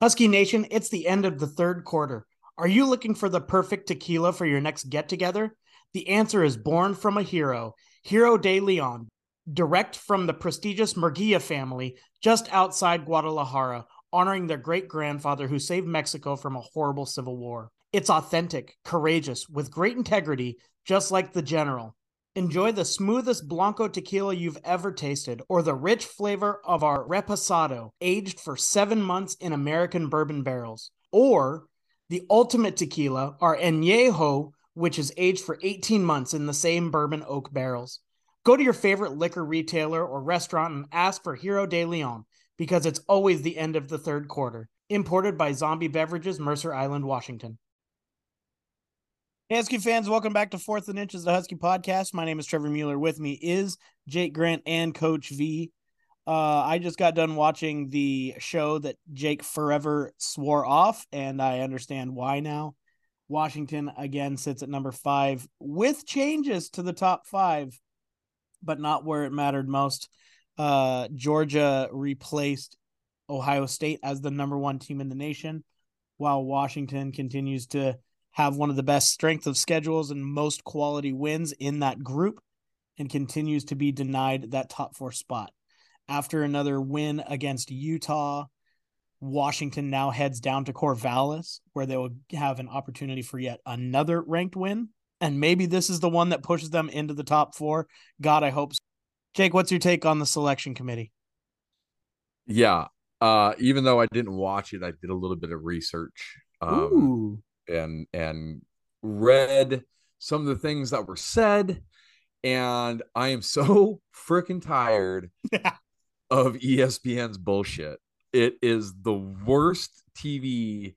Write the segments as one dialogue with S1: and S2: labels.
S1: Husky Nation, it's the end of the third quarter. Are you looking for the perfect tequila for your next get together? The answer is born from a hero, Hero de Leon, direct from the prestigious Murguia family just outside Guadalajara, honoring their great grandfather who saved Mexico from a horrible civil war. It's authentic, courageous, with great integrity, just like the general. Enjoy the smoothest Blanco tequila you've ever tasted, or the rich flavor of our Reposado, aged for seven months in American bourbon barrels. Or the ultimate tequila, our Añejo, which is aged for 18 months in the same bourbon oak barrels. Go to your favorite liquor retailer or restaurant and ask for Hero de Leon because it's always the end of the third quarter. Imported by Zombie Beverages, Mercer Island, Washington. Hey, Husky fans, welcome back to Fourth and Inches, the Husky podcast. My name is Trevor Mueller. With me is Jake Grant and Coach V. Uh, I just got done watching the show that Jake forever swore off, and I understand why now. Washington again sits at number five with changes to the top five, but not where it mattered most. Uh, Georgia replaced Ohio State as the number one team in the nation, while Washington continues to have one of the best strength of schedules and most quality wins in that group and continues to be denied that top four spot. After another win against Utah, Washington now heads down to Corvallis, where they will have an opportunity for yet another ranked win. And maybe this is the one that pushes them into the top four. God, I hope so. Jake, what's your take on the selection committee?
S2: Yeah. Uh, even though I didn't watch it, I did a little bit of research. Um,
S1: Ooh
S2: and and read some of the things that were said. And i am so freaking tired of espn's bullshit. It is the worst tv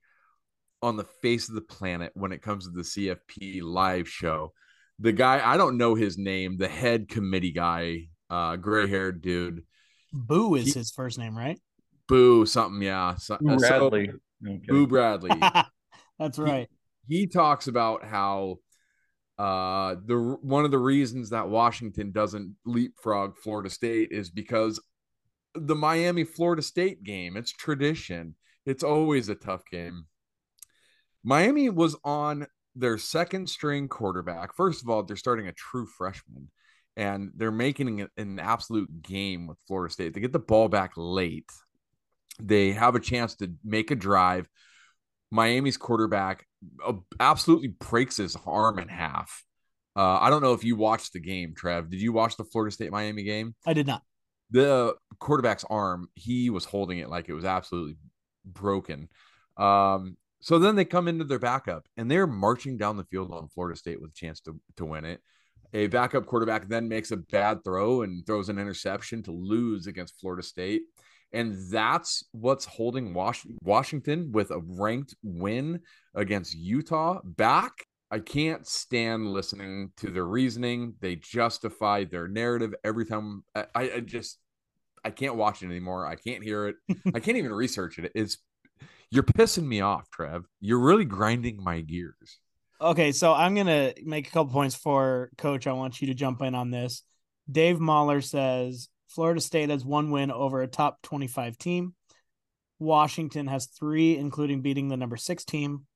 S2: on the face of the planet when it comes to the cfp live show. The guy i don't know his name the head committee guy uh gray haired dude.
S1: Boo is he, his first name right?
S2: Boo something yeah. So,
S3: boo bradley
S2: so, okay. boo bradley
S1: That's right.
S2: He, he talks about how uh the one of the reasons that Washington doesn't leapfrog Florida State is because the Miami Florida State game. It's tradition. It's always a tough game. Miami was on their second string quarterback. First of all, they're starting a true freshman and they're making an absolute game with Florida State. They get the ball back late. They have a chance to make a drive Miami's quarterback uh, absolutely breaks his arm in half. Uh, I don't know if you watched the game, Trev. Did you watch the Florida State Miami game?
S1: I did not.
S2: The quarterback's arm, he was holding it like it was absolutely broken. Um, so then they come into their backup and they're marching down the field on Florida State with a chance to, to win it. A backup quarterback then makes a bad throw and throws an interception to lose against Florida State. And that's what's holding Washington with a ranked win against Utah back. I can't stand listening to their reasoning. They justify their narrative every time. I, I just, I can't watch it anymore. I can't hear it. I can't even research it. It's, you're pissing me off, Trev. You're really grinding my gears.
S1: Okay, so I'm gonna make a couple points for Coach. I want you to jump in on this. Dave Mahler says Florida State has one win over a top 25 team. Washington has three, including beating the number six team.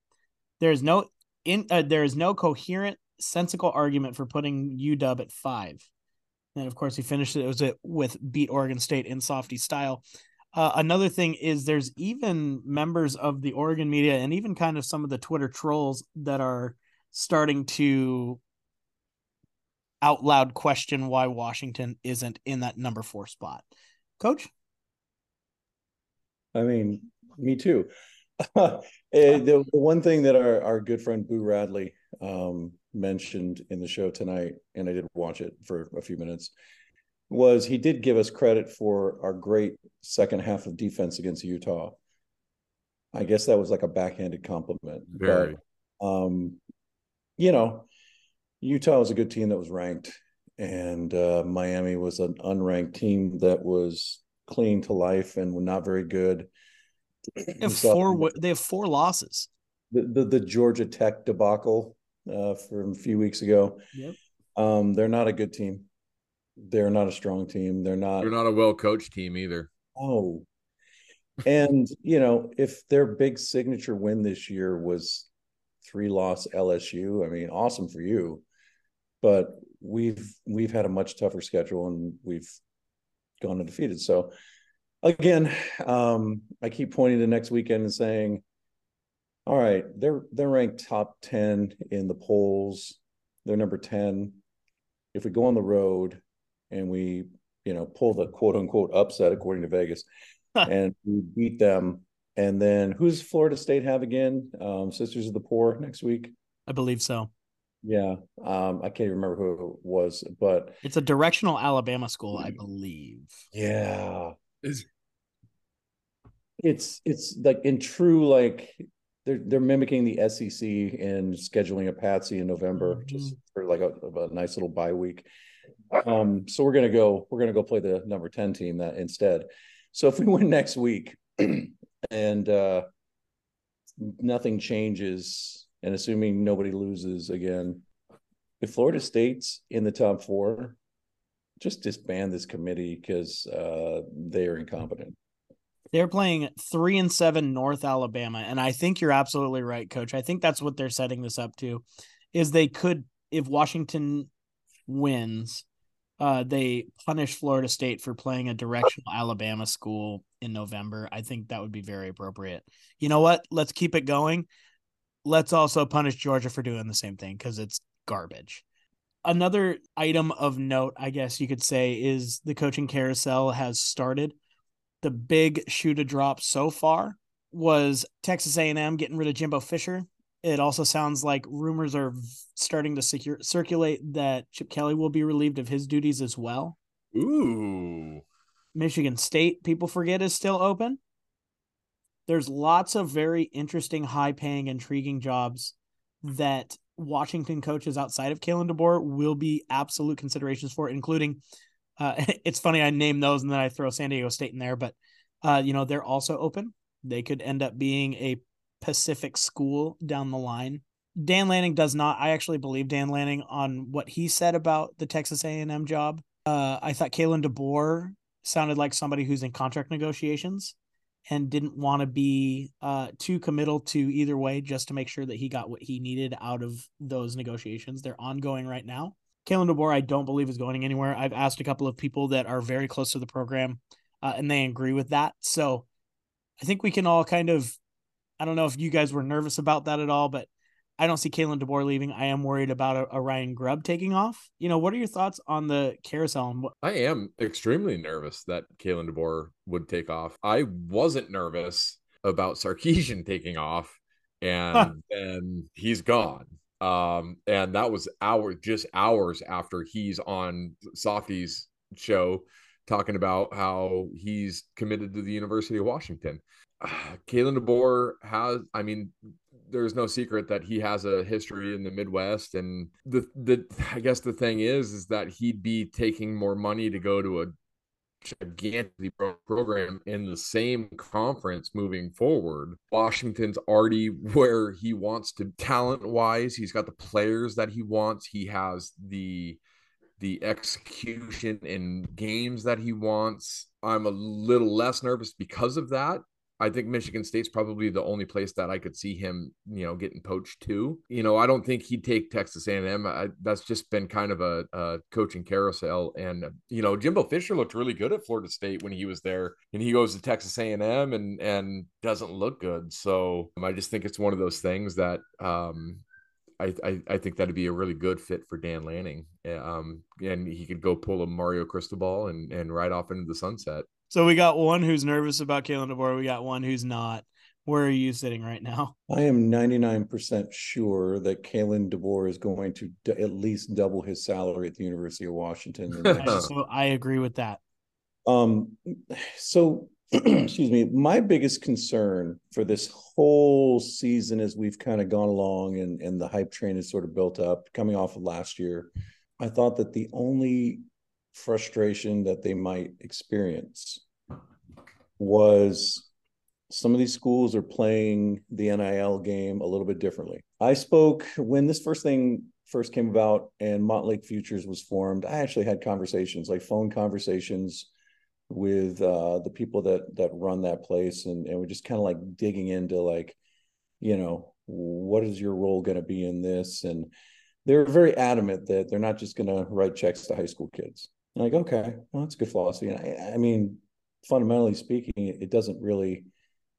S1: There is no in uh, there is no coherent, sensical argument for putting UW at five. And of course, he finished it, it was it with beat Oregon State in softy style. Uh, another thing is there's even members of the Oregon media and even kind of some of the Twitter trolls that are starting to out loud question why Washington isn't in that number four spot. Coach?
S3: I mean, me too. the, the one thing that our, our good friend Boo Radley um, mentioned in the show tonight, and I did watch it for a few minutes, was he did give us credit for our great second half of defense against Utah. I guess that was like a backhanded compliment.
S2: Very.
S3: But, um, you know, Utah was a good team that was ranked, and uh, Miami was an unranked team that was clinging to life and not very good.
S1: They have four. They have four losses.
S3: The the, the Georgia Tech debacle uh, from a few weeks ago.
S1: Yep.
S3: Um, they're not a good team. They're not a strong team. They're not.
S2: They're not a well coached team either.
S3: Oh, and you know, if their big signature win this year was three loss LSU, I mean, awesome for you. But we've we've had a much tougher schedule and we've gone undefeated. So again, um, I keep pointing to next weekend and saying, all right, they're they're ranked top 10 in the polls. They're number 10. If we go on the road and we, you know, pull the quote unquote upset according to Vegas and we beat them. And then who's Florida State have again? Um, Sisters of the Poor next week.
S1: I believe so.
S3: Yeah. Um, I can't even remember who it was, but
S1: it's a directional Alabama school, I believe.
S3: Yeah. Is it's it's like in true like they're they're mimicking the SEC and scheduling a patsy in November mm-hmm. just for like a, a, nice little bye week. Um, so we're gonna go we're gonna go play the number ten team that instead. So if we win next week and uh, nothing changes, and assuming nobody loses again, if Florida State's in the top four, just disband this committee because uh, they are incompetent.
S1: They're playing three and seven North Alabama, and I think you're absolutely right, Coach. I think that's what they're setting this up to, is they could if Washington wins, uh, they punish Florida State for playing a directional Alabama school in November. I think that would be very appropriate. You know what? Let's keep it going. Let's also punish Georgia for doing the same thing because it's garbage. Another item of note, I guess you could say, is the coaching carousel has started the big shoe to drop so far was Texas A&M getting rid of Jimbo Fisher. It also sounds like rumors are starting to secure, circulate that Chip Kelly will be relieved of his duties as well.
S2: Ooh.
S1: Michigan State, people forget, is still open. There's lots of very interesting, high paying, intriguing jobs that Washington coaches outside of Kalen DeBoer will be absolute considerations for, including uh, it's funny I name those and then I throw San Diego State in there, but uh, you know they're also open. They could end up being a Pacific school down the line. Dan Lanning does not. I actually believe Dan Lanning on what he said about the Texas A&M job. Uh, I thought Kalen DeBoer sounded like somebody who's in contract negotiations and didn't want to be uh, too committal to either way, just to make sure that he got what he needed out of those negotiations. They're ongoing right now. Kalen DeBoer, I don't believe is going anywhere. I've asked a couple of people that are very close to the program, uh, and they agree with that. So I think we can all kind of, I don't know if you guys were nervous about that at all, but I don't see Kalen DeBoer leaving. I am worried about a, a, Ryan Grubb taking off. You know, what are your thoughts on the carousel? And what-
S2: I am extremely nervous that Kalen DeBoer would take off. I wasn't nervous about Sarkisian taking off, and and he's gone um and that was hours just hours after he's on softy's show talking about how he's committed to the university of washington uh, Kalen DeBoer has i mean there's no secret that he has a history in the midwest and the the i guess the thing is is that he'd be taking more money to go to a gigantic program in the same conference moving forward. Washington's already where he wants to talent wise. He's got the players that he wants. He has the the execution in games that he wants. I'm a little less nervous because of that. I think Michigan State's probably the only place that I could see him, you know, getting poached to. You know, I don't think he'd take Texas A&M. I, that's just been kind of a, a coaching carousel. And you know, Jimbo Fisher looked really good at Florida State when he was there, and he goes to Texas A&M and and doesn't look good. So um, I just think it's one of those things that um, I, I, I think that'd be a really good fit for Dan Lanning. Um, and he could go pull a Mario Cristobal and and ride off into the sunset.
S1: So we got one who's nervous about Kalen DeBoer. We got one who's not. Where are you sitting right now?
S3: I am 99% sure that Kalen DeBoer is going to d- at least double his salary at the University of Washington.
S1: so I agree with that.
S3: Um, so excuse me, my biggest concern for this whole season as we've kind of gone along and, and the hype train is sort of built up coming off of last year. I thought that the only frustration that they might experience was some of these schools are playing the NIL game a little bit differently. I spoke when this first thing first came about and Montlake Futures was formed. I actually had conversations, like phone conversations with uh, the people that that run that place, and and we're just kind of like digging into like, you know, what is your role going to be in this? And they're very adamant that they're not just going to write checks to high school kids. And like, okay, well, that's a good philosophy. And I, I mean, fundamentally speaking, it doesn't really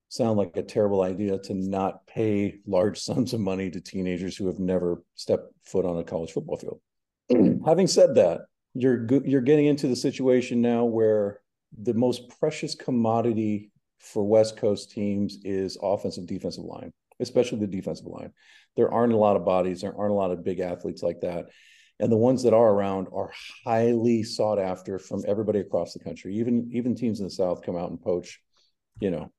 S3: sound like a terrible idea to not pay large sums of money to teenagers who have never stepped foot on a college football field. Having said that, you're you're getting into the situation now where the most precious commodity for West Coast teams is offensive defensive line, especially the defensive line. There aren't a lot of bodies, there aren't a lot of big athletes like that. And the ones that are around are highly sought after from everybody across the country. Even even teams in the South come out and poach, you know,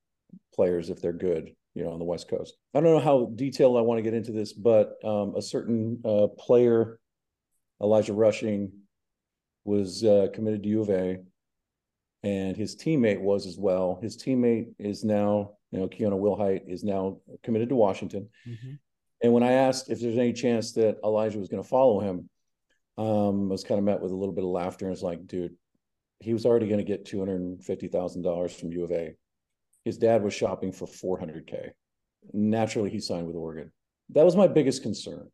S3: players if they're good, you know, on the West Coast. I don't know how detailed I want to get into this, but um, a certain uh, player, Elijah Rushing, was uh, committed to U of A, and his teammate was as well. His teammate is now, you know, Keona Wilhite is now committed to Washington. Mm-hmm. And when I asked if there's any chance that Elijah was going to follow him, um, I was kind of met with a little bit of laughter. And it's like, dude, he was already going to get two hundred and fifty thousand dollars from U of A. His dad was shopping for 400K. Naturally, he signed with Oregon. That was my biggest concern.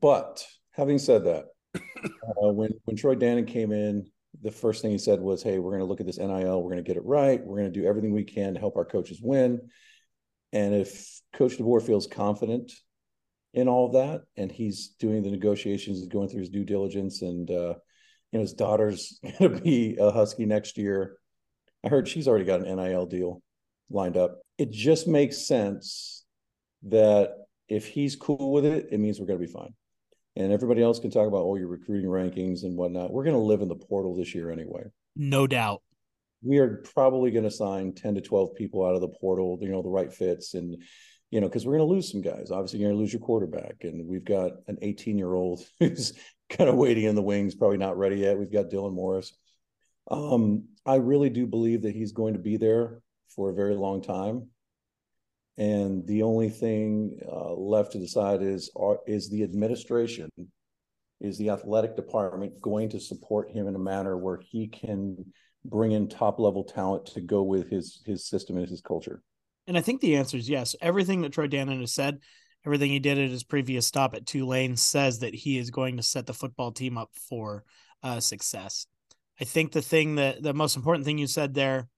S3: But having said that, uh, when, when Troy Dannen came in, the first thing he said was, Hey, we're going to look at this NIL. We're going to get it right. We're going to do everything we can to help our coaches win. And if Coach DeBoer feels confident in all of that, and he's doing the negotiations, he's going through his due diligence, and uh, you know his daughter's to be a Husky next year. I heard she's already got an NIL deal lined up. It just makes sense that if he's cool with it, it means we're to be fine. And everybody else can talk about all oh, your recruiting rankings and whatnot. We're to live in the portal this year anyway.
S1: No doubt.
S3: We are probably going to sign 10 to 12 people out of the portal, you know, the right fits. And, you know, because we're going to lose some guys. Obviously, you're going to lose your quarterback. And we've got an 18 year old who's kind of waiting in the wings, probably not ready yet. We've got Dylan Morris. Um, I really do believe that he's going to be there for a very long time. And the only thing uh, left to decide is are, is the administration, is the athletic department going to support him in a manner where he can bring in top level talent to go with his his system and his culture?
S1: And I think the answer is yes. Everything that Troy Dannen has said, everything he did at his previous stop at Tulane says that he is going to set the football team up for uh, success. I think the thing that the most important thing you said there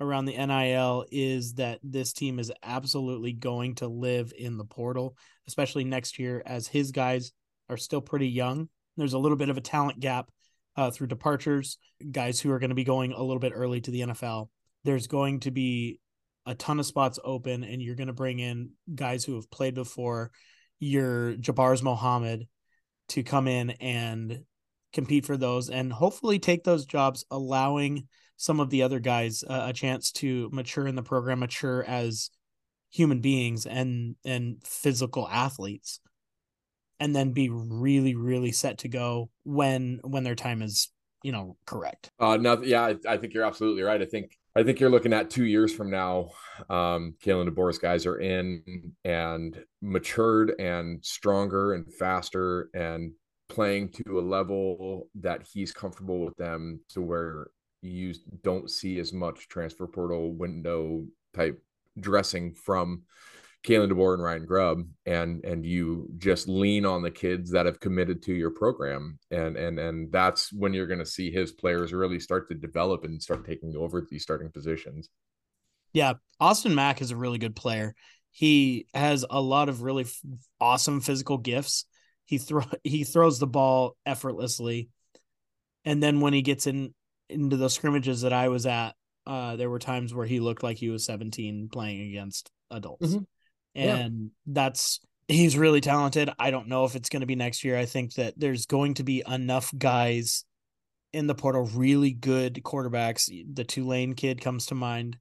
S1: around the NIL is that this team is absolutely going to live in the portal, especially next year as his guys are still pretty young. There's a little bit of a talent gap uh, through departures, guys who are going to be going a little bit early to the NFL. There's going to be a ton of spots open, and you're going to bring in guys who have played before. Your Jabars Muhammad to come in and compete for those and hopefully take those jobs, allowing some of the other guys uh, a chance to mature in the program, mature as human beings and and physical athletes and then be really really set to go when when their time is you know correct
S2: uh no yeah I, I, think you're absolutely right i think i think you're looking at two years from now um Kalen DeBoer's guys are in and matured and stronger and faster and playing to a level that he's comfortable with them to where you don't see as much transfer portal window type dressing from Kalen DeBoer and Ryan Grubb, and and you just lean on the kids that have committed to your program, and and and that's when you're going to see his players really start to develop and start taking over these starting positions.
S1: Yeah, Austin Mack is a really good player. He has a lot of really f- awesome physical gifts. He throw he throws the ball effortlessly, and then when he gets in into the scrimmages that I was at, uh, there were times where he looked like he was 17 playing against adults, mm-hmm. And yeah. that's he's really talented. I don't know if it's going to be next year. I think that there's going to be enough guys in the portal, really good quarterbacks. The Tulane kid comes to mind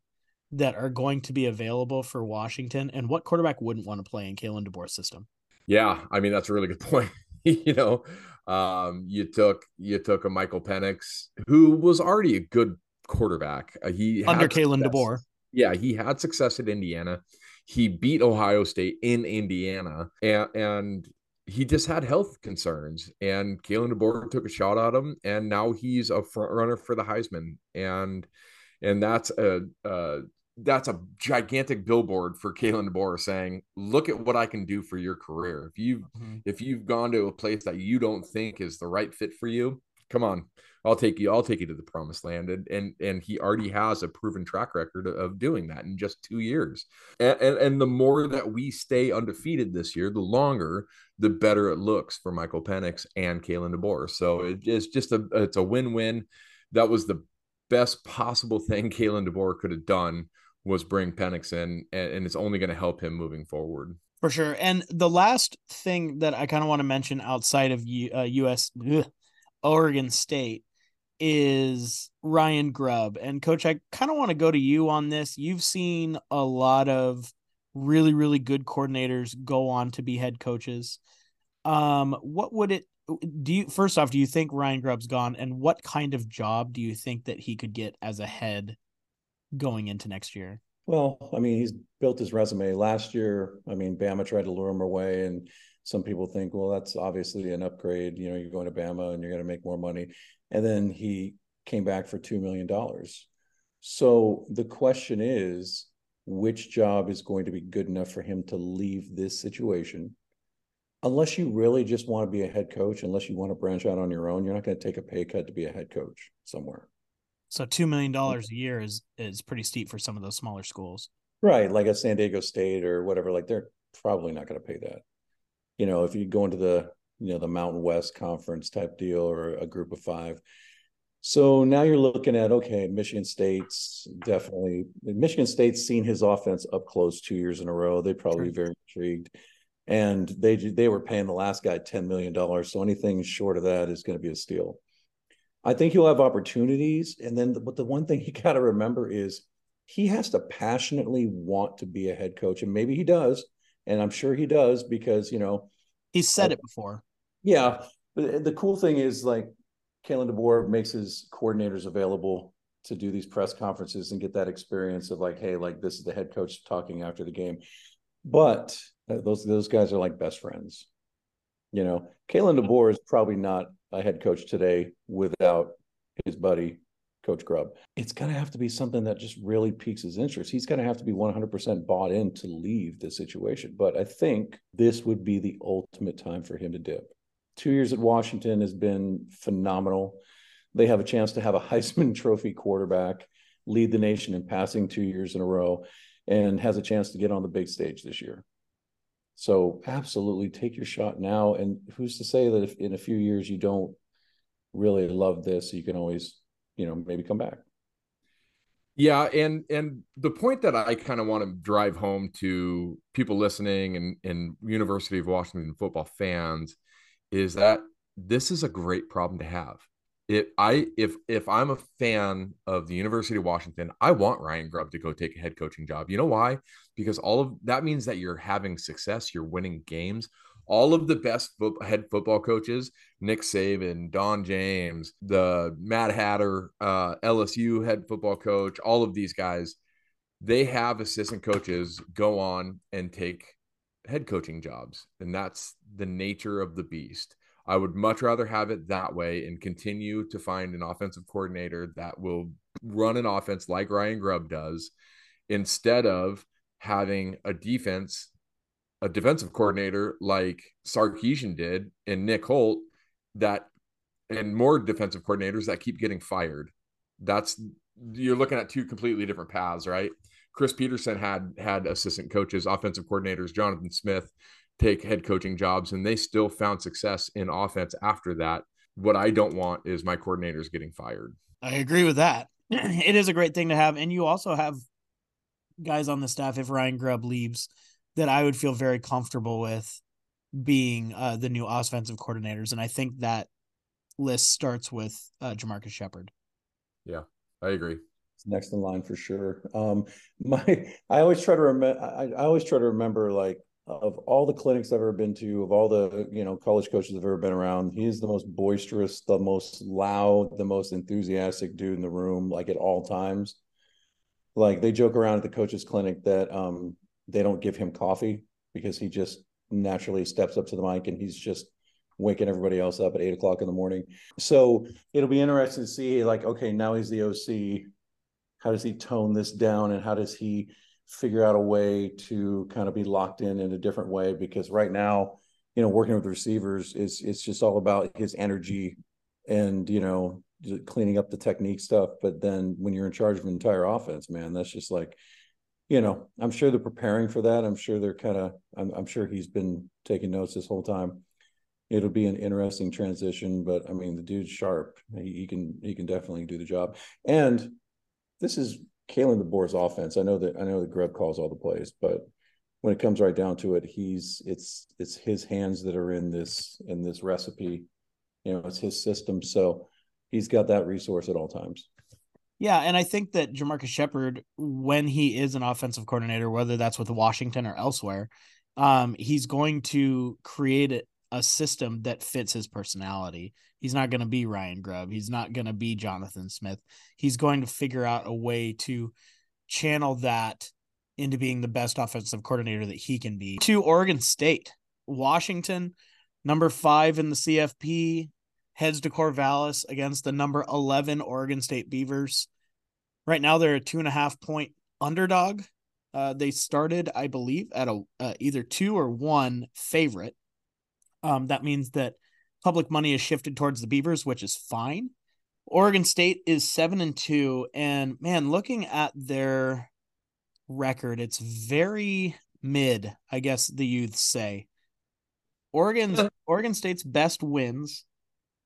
S1: that are going to be available for Washington. And what quarterback wouldn't want to play in Kalen DeBoer's system?
S2: Yeah, I mean that's a really good point. you know, um, you took you took a Michael Penix who was already a good quarterback. Uh, he
S1: under Kalen DeBoer.
S2: Yeah, he had success at Indiana. He beat Ohio State in Indiana, and and he just had health concerns, and Kalen DeBoer took a shot at him, and now he's a front runner for the Heisman, and and that's a, a that's a gigantic billboard for Kalen DeBoer saying, "Look at what I can do for your career. If you mm-hmm. if you've gone to a place that you don't think is the right fit for you, come on, I'll take you. I'll take you to the promised land." And and and he already has a proven track record of doing that in just two years. And and, and the more that we stay undefeated this year, the longer, the better it looks for Michael Penix and Kalen DeBoer. So it's just a it's a win win. That was the best possible thing Kalen DeBoer could have done was bring Penix in, and, and it's only going to help him moving forward.
S1: For sure. And the last thing that I kind of want to mention outside of U, uh, US, ugh, Oregon State is Ryan Grubb. And coach, I kind of want to go to you on this. You've seen a lot of really, really good coordinators go on to be head coaches. Um, what would it do you first off, do you think Ryan Grubb's gone? And what kind of job do you think that he could get as a head going into next year?
S3: Well, I mean, he's built his resume last year. I mean, Bama tried to lure him away, and some people think, well, that's obviously an upgrade. You know, you're going to Bama and you're going to make more money. And then he came back for $2 million. So the question is, which job is going to be good enough for him to leave this situation? Unless you really just want to be a head coach, unless you want to branch out on your own, you're not going to take a pay cut to be a head coach somewhere.
S1: So two million dollars a year is is pretty steep for some of those smaller schools.
S3: Right, like at San Diego State or whatever. Like they're probably not going to pay that. You know, if you go into the you know the Mountain West Conference type deal or a Group of Five. So now you're looking at okay, Michigan State's definitely Michigan State's seen his offense up close two years in a row. They'd probably sure. be very intrigued, and they they were paying the last guy ten million dollars. So anything short of that is going to be a steal. I think he'll have opportunities. And then, the, but the one thing you got to remember is he has to passionately want to be a head coach. And maybe he does. And I'm sure he does because, you know,
S1: he's said it before.
S3: Yeah. But the cool thing is like Kalen DeBoer makes his coordinators available to do these press conferences and get that experience of like, hey, like this is the head coach talking after the game. But uh, those those guys are like best friends. You know, Kalen DeBoer is probably not a head coach today without his buddy Coach Grubb. It's going to have to be something that just really piques his interest. He's going to have to be 100% bought in to leave the situation. But I think this would be the ultimate time for him to dip. Two years at Washington has been phenomenal. They have a chance to have a Heisman Trophy quarterback lead the nation in passing two years in a row and has a chance to get on the big stage this year. So absolutely take your shot now. And who's to say that if in a few years you don't really love this, you can always, you know, maybe come back.
S2: Yeah, and and the point that I kind of want to drive home to people listening and and University of Washington football fans is that this is a great problem to have if I if if I'm a fan of the University of Washington, I want Ryan Grubb to go take a head coaching job. You know why? Because all of that means that you're having success, you're winning games. All of the best head football coaches, Nick Saban, Don James, the Mad Hatter, uh, LSU head football coach, all of these guys, they have assistant coaches go on and take head coaching jobs, and that's the nature of the beast. I would much rather have it that way and continue to find an offensive coordinator that will run an offense like Ryan Grubb does instead of having a defense, a defensive coordinator like Sarkisian did and Nick Holt that and more defensive coordinators that keep getting fired. That's you're looking at two completely different paths, right? Chris Petersen had had assistant coaches, offensive coordinators, Jonathan Smith, take head coaching jobs and they still found success in offense after that. What I don't want is my coordinators getting fired.
S1: I agree with that. It is a great thing to have. And you also have guys on the staff, if Ryan Grubb leaves, that I would feel very comfortable with being uh, the new offensive coordinators. And I think that list starts with uh, JaMarcus Shephard.
S2: Yeah, I agree.
S3: It's next in line for sure. Um, my, I always try to remember. I, I always try to remember like of all the clinics I've ever been to, of all the you know college coaches I've ever been around, he's the most boisterous, the most loud, the most enthusiastic dude in the room, like at all times. Like they joke around at the coaches clinic that um they don't give him coffee because he just naturally steps up to the mic and he's just waking everybody else up at eight o'clock in the morning. So it'll be interesting to see, like, okay, now he's the OC. How does he tone this down and how does he figure out a way to kind of be locked in in a different way? Because right now, you know, working with receivers is it's just all about his energy and you know cleaning up the technique stuff. But then when you're in charge of an entire offense, man, that's just like, you know, I'm sure they're preparing for that. I'm sure they're kind of, I'm, I'm sure he's been taking notes this whole time it'll be an interesting transition. But I mean, the dude's sharp. He, he can he can definitely do the job. And this is Kalen DeBoer's offense. I know that I know that Grubb calls all the plays, but when it comes right down to it, he's it's it's his hands that are in this in this recipe. You know, it's his system. So he's got that resource at all times.
S1: Yeah, and I think that JaMarcus Shephard, when he is an offensive coordinator, whether that's with Washington or elsewhere, um, he's going to create a system that fits his personality. He's not going to be Ryan Grubb. He's not going to be Jonathan Smith. He's going to figure out a way to channel that into being the best offensive coordinator that he can be. To Oregon State, Washington, number five in the CFP, heads to Corvallis against the number 11 Oregon State Beavers. Right now, they're a two and a half point underdog. Uh, they started, I believe, at a uh, either two or one favorite. Um, that means that public money is shifted towards the Beavers, which is fine. Oregon State is seven and two, and man, looking at their record, it's very mid. I guess the youths say. Oregon's Oregon State's best wins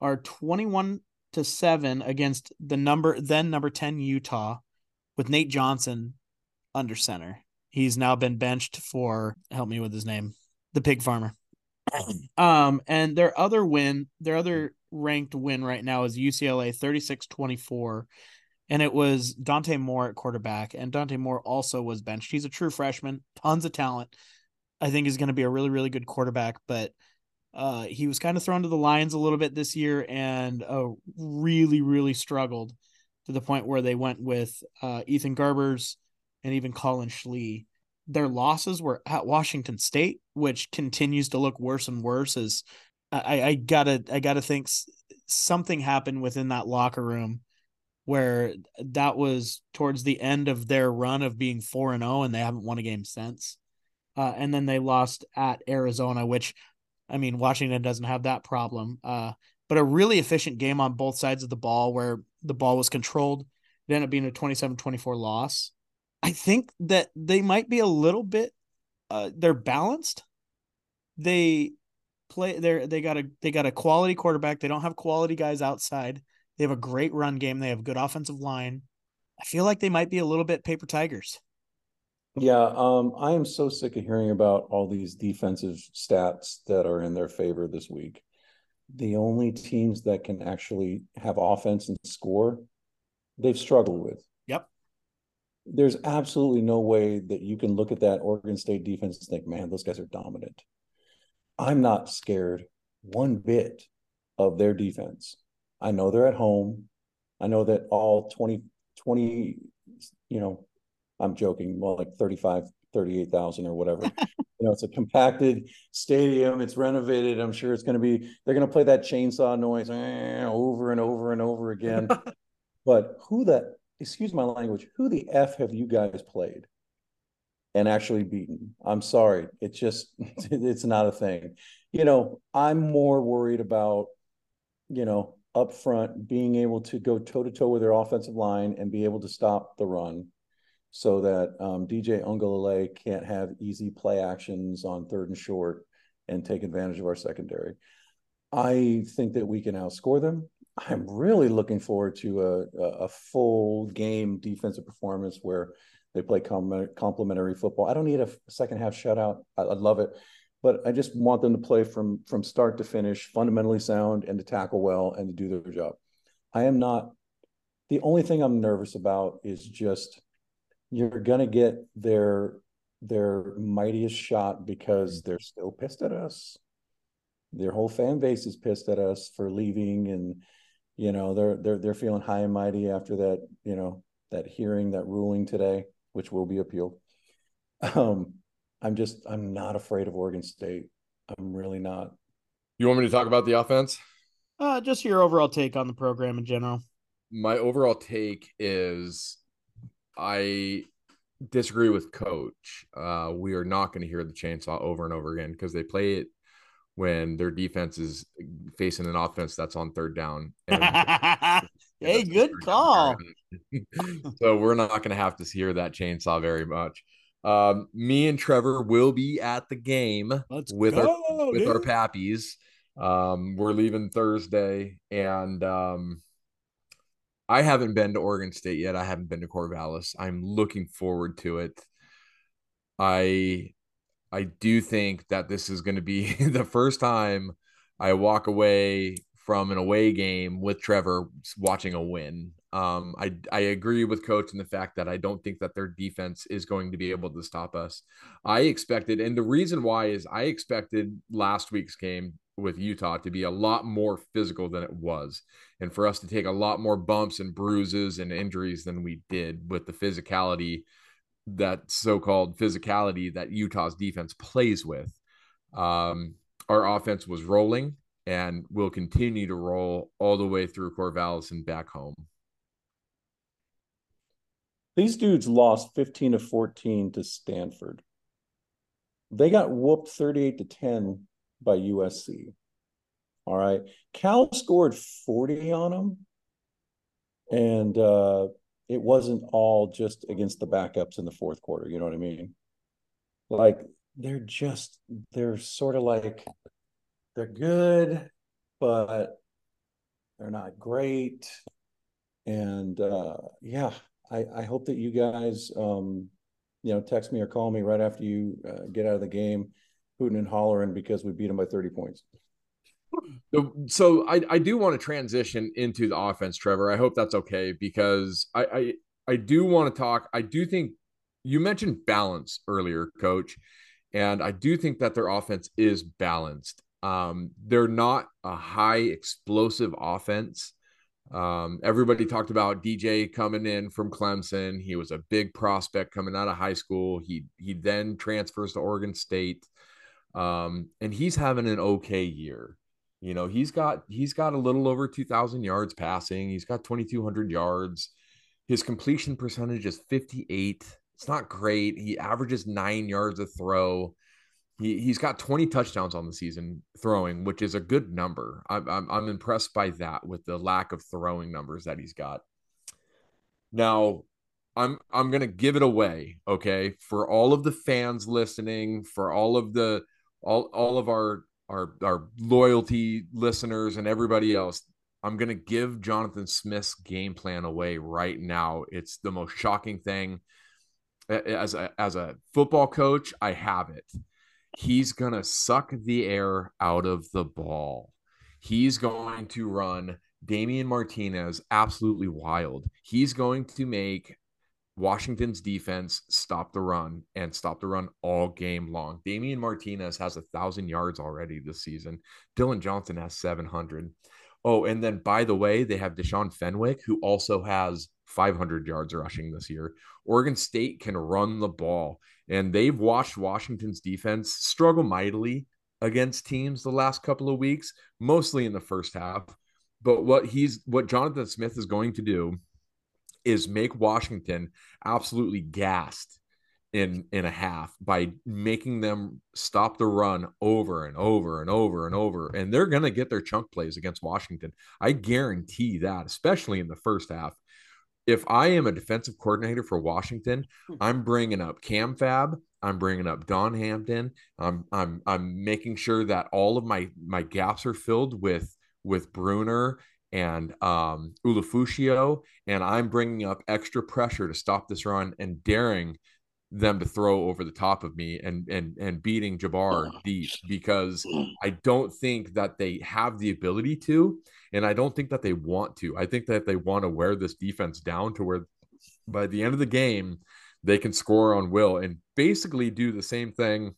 S1: are twenty one to seven against the number then number ten Utah, with Nate Johnson under center. He's now been benched for help me with his name, the pig farmer. Um, and their other win, their other ranked win right now is UCLA 36 24. And it was Dante Moore at quarterback. And Dante Moore also was benched. He's a true freshman, tons of talent. I think he's going to be a really, really good quarterback. But uh, he was kind of thrown to the Lions a little bit this year and uh, really, really struggled to the point where they went with uh, Ethan Garbers and even Collin Schlee their losses were at Washington State, which continues to look worse and worse. As I, I gotta, I gotta think something happened within that locker room where that was towards the end of their run of being four and zero, oh, and they haven't won a game since. Uh, and then they lost at Arizona, which, I mean, Washington doesn't have that problem. Uh, but a really efficient game on both sides of the ball where the ball was controlled. It ended up being a 27 24 loss. I think that they might be a little bit uh they're balanced. They play they're they got a they got a quality quarterback. They don't have quality guys outside. They have a great run game. They have good offensive line. I feel like they might be a little bit paper tigers.
S3: Yeah, um, I am so sick of hearing about all these defensive stats that are in their favor this week. The only teams that can actually have offense and score, they've struggled with Yep. there's absolutely no way that you can look at that Oregon State defense and think, man, those guys are dominant. I'm not scared one bit of their defense. I know they're at home. I know that all 20, 20, you know, I'm joking, well, like 35, 38,000 or whatever. you know, it's a compacted stadium. It's renovated. I'm sure it's going to be, they're going to play that chainsaw noise eh, over and over and over again. but who the excuse my language, who the F have you guys played and actually beaten? I'm sorry. It's just, it's not a thing. You know, I'm more worried about, you know, up front being able to go toe to toe with their offensive line and be able to stop the run so that um, DJ Uiagalelei can't have easy play actions on third and short and take advantage of our secondary. I think that we can outscore them. I'm really looking forward to a, a full game defensive performance where they play complementary football. I don't need a second half shutout. I, I love it, but I just want them to play from from start to finish, fundamentally sound, and to tackle well and to do their job. I am not. The only thing I'm nervous about is just you're gonna get their their mightiest shot because they're still pissed at us. Their whole fan base is pissed at us for leaving and you know they're they're they're feeling high and mighty after that you know that hearing that ruling today which will be appealed um i'm just i'm not afraid of oregon state I'm really not.
S2: You want me to talk about the offense?
S1: Uh, just your overall take on the program in general.
S2: My overall take is I disagree with coach. Uh, we are not going to hear the chainsaw over and over again because they play it when their defense is facing an offense that's on third down.
S1: hey, good call.
S2: so we're not going to have to hear that chainsaw very much. Um, me and Trevor will be at the game
S1: Let's
S2: with
S1: go,
S2: our with
S1: dude.
S2: our pappies. Um, we're leaving Thursday, and um, I haven't been to Oregon State yet. I haven't been to Corvallis. I'm looking forward to it. I I do think that this is going to be the first time I walk away from an away game with Trevor watching a win. Um, I I agree with coach in the fact that I don't think that their defense is going to be able to stop us. I expected, and the reason why is I expected last week's game with Utah to be a lot more physical than it was, and for us to take a lot more bumps and bruises and injuries than we did with the physicality that so-called physicality that Utah's defense plays with. Um, our offense was rolling and will continue to roll all the way through Corvallis and back home.
S3: These dudes lost 15 to 14 to Stanford. They got whooped 38 to 10 by USC. All right. Cal scored 40 on them. And uh, it wasn't all just against the backups in the fourth quarter. You know what I mean? Like they're just, they're sort of like, they're good, but they're not great. And uh, yeah, I, I hope that you guys, um, you know, text me or call me right after you uh, get out of the game, hooting and hollering because we beat them by 30 points.
S2: So I, I do want to transition into the offense, Trevor. I hope that's okay because I, I I do want to talk. I do think you mentioned balance earlier, coach, and I do think that their offense is balanced. Um, they're not a high explosive offense. Um, everybody talked about DJ coming in from Clemson. He was a big prospect coming out of high school. He he then transfers to Oregon State, um, and he's having an okay year. You know, he's got he's got a little over two thousand yards passing. He's got twenty two hundred yards. His completion percentage is fifty eight. It's not great. He averages nine yards a throw. He he's got 20 touchdowns on the season throwing, which is a good number. I'm I'm, I'm impressed by that with the lack of throwing numbers that he's got. Now, I'm I'm gonna give it away, okay, for all of the fans listening, for all of the all all of our our our loyalty listeners and everybody else. I'm gonna give Jonathan Smith's game plan away right now. It's the most shocking thing. As a as a football coach, I have it he's going to suck the air out of the ball. He's going to run Damian Martinez absolutely wild. He's going to make Washington's defense stop the run and stop the run all game long. Damian Martinez has a thousand yards already this season. Dylan Johnson has 700. Oh, and then by the way, they have Deshaun Fenwick, who also has 500 yards rushing this year. Oregon State can run the ball, and they've watched Washington's defense struggle mightily against teams the last couple of weeks, mostly in the first half. But what he's what Jonathan Smith is going to do is make Washington absolutely gassed in in a half by making them stop the run over and over and over and over and they're going to get their chunk plays against Washington. I guarantee that, especially in the first half. If I am a defensive coordinator for Washington, I'm bringing up Cam Fab, I'm bringing up Dom Hampton. I'm I'm I'm making sure that all of my my gaps are filled with with Bruener and um and I'm bringing up extra pressure to stop this run and daring them to throw over the top of me and and and beating Jabbar deep because I don't think that they have the ability to and I don't think that they want to. I think that they want to wear this defense down to where by the end of the game they can score on will and basically do the same thing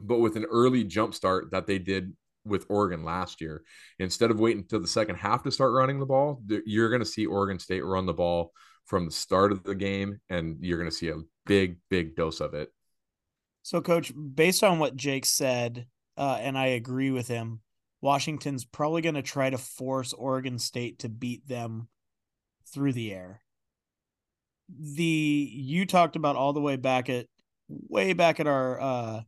S2: but with an early jump start that they did with Oregon last year. Instead of waiting until the second half to start running the ball, you're going to see Oregon State run the ball from the start of the game, and you're going to see a big, big dose of it.
S1: So, coach, based on what Jake said, uh, and I agree with him. Washington's probably going to try to force Oregon State to beat them through the air. The you talked about all the way back at way back at our uh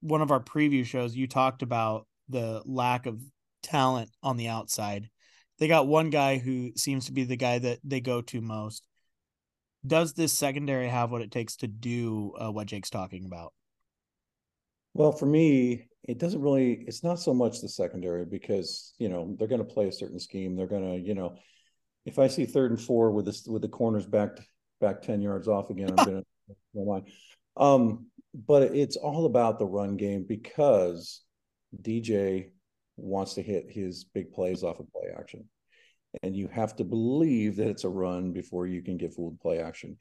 S1: one of our preview shows you talked about the lack of talent on the outside. They got one guy who seems to be the guy that they go to most. Does this secondary have what it takes to do uh, what Jake's talking about?
S3: Well, for me, it doesn't really. It's not so much the secondary because you know they're going to play a certain scheme. They're going to, you know, if I see third and four with this with the corners back back ten yards off again, I'm going to line. Um, but it's all about the run game because DJ wants to hit his big plays off of play action. And you have to believe that it's a run before you can get fooled play action.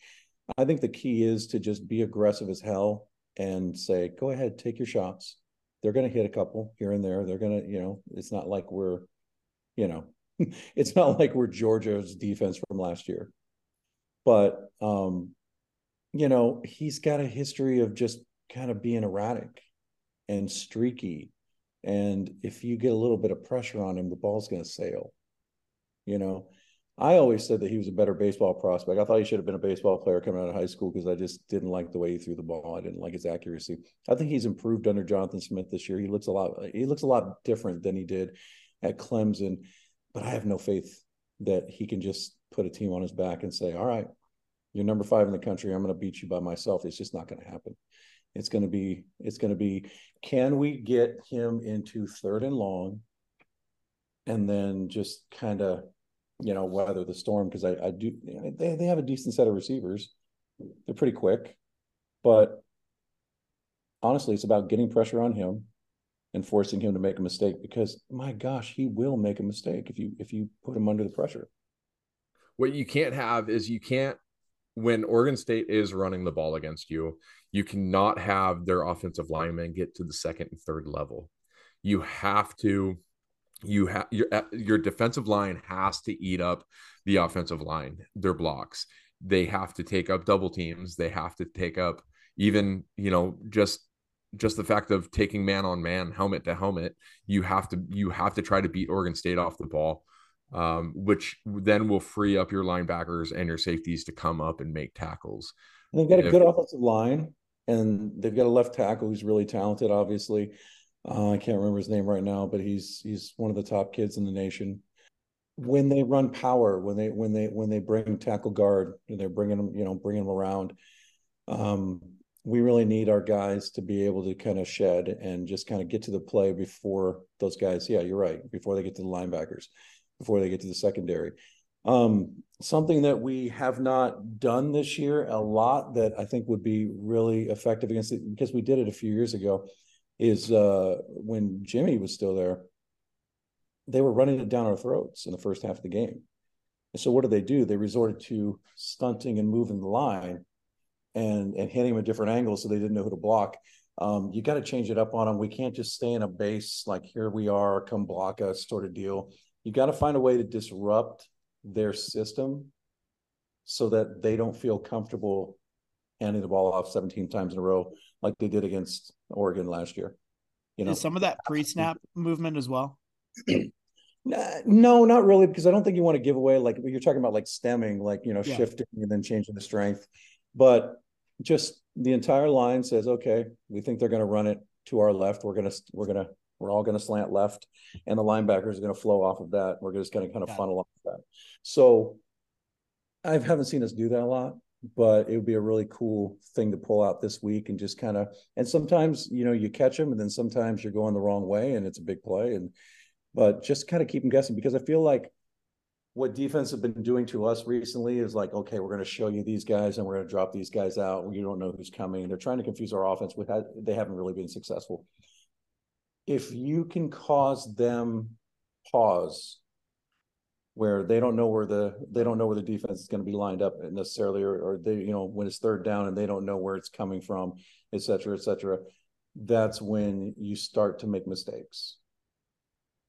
S3: I think the key is to just be aggressive as hell and say, go ahead, take your shots. They're going to hit a couple here and there. They're going to, you know, it's not like we're, you know, it's not like we're Georgia's defense from last year. But, um, you know, he's got a history of just kind of being erratic and streaky and if you get a little bit of pressure on him, the ball's going to sail. You know, I always said that he was a better baseball prospect. I thought he should have been a baseball player coming out of high school because I just didn't like the way he threw the ball. I didn't like his accuracy. I think he's improved under Jonathan Smith this year. He looks a lot. He looks a lot different than he did at Clemson. But I have no faith that he can just put a team on his back and say, "All right, you're number five in the country. I'm going to beat you by myself." It's just not going to happen. It's going to be it's going to be can we get him into third and long and then just kind of you know weather the storm because I, I do they, they have a decent set of receivers. They're pretty quick. But honestly it's about getting pressure on him and forcing him to make a mistake because my gosh he will make a mistake if you if you put him under the pressure.
S2: What you can't have is you can't when Oregon State is running the ball against you, you cannot have their offensive linemen get to the second and third level. You have to you have your your defensive line has to eat up the offensive line, their blocks. They have to take up double teams. They have to take up even, you know, just just the fact of taking man on man, helmet to helmet. You have to you have to try to beat Oregon State off the ball um, which then will free up your linebackers and your safeties to come up and make tackles.
S3: And they've got a good offensive line, and they've got a left tackle who's really talented. Obviously, uh, I can't remember his name right now, but he's he's one of the top kids in the nation. When they run power, when they when they when they bring tackle guard, and they're bringing them, you know, bringing them around. Um, we really need our guys to be able to kind of shed and just kind of get to the play before those guys. Yeah, you're right. Before they get to the linebackers before they get to the secondary. Um, something that we have not done this year a lot that I think would be really effective against it because we did it a few years ago is uh, when Jimmy was still there, they were running it down our throats in the first half of the game. And so what did they do? They resorted to stunting and moving the line and and hitting them at different angles so they didn't know who to block. Um, you got to change it up on them. We can't just stay in a base like here we are, come block us sort of deal you got to find a way to disrupt their system so that they don't feel comfortable handing the ball off 17 times in a row like they did against Oregon last year.
S1: You know, Is some of that pre-snap movement as well.
S3: no, not really, because I don't think you want to give away like you're talking about like stemming, like you know, yeah. shifting and then changing the strength. But just the entire line says, okay, we think they're going to run it to our left. We're gonna we're gonna we're all going to slant left, and the linebackers are going to flow off of that. We're just going to kind of funnel off that. So I haven't seen us do that a lot, but it would be a really cool thing to pull out this week and just kind of. And sometimes you know you catch them, and then sometimes you're going the wrong way, and it's a big play. And but just kind of keep them guessing because I feel like what defense have been doing to us recently is like, okay, we're going to show you these guys and we're going to drop these guys out. You don't know who's coming. They're trying to confuse our offense. With they haven't really been successful if you can cause them pause where they don't know where the they don't know where the defense is going to be lined up necessarily or, or they you know when it's third down and they don't know where it's coming from et cetera et cetera that's when you start to make mistakes.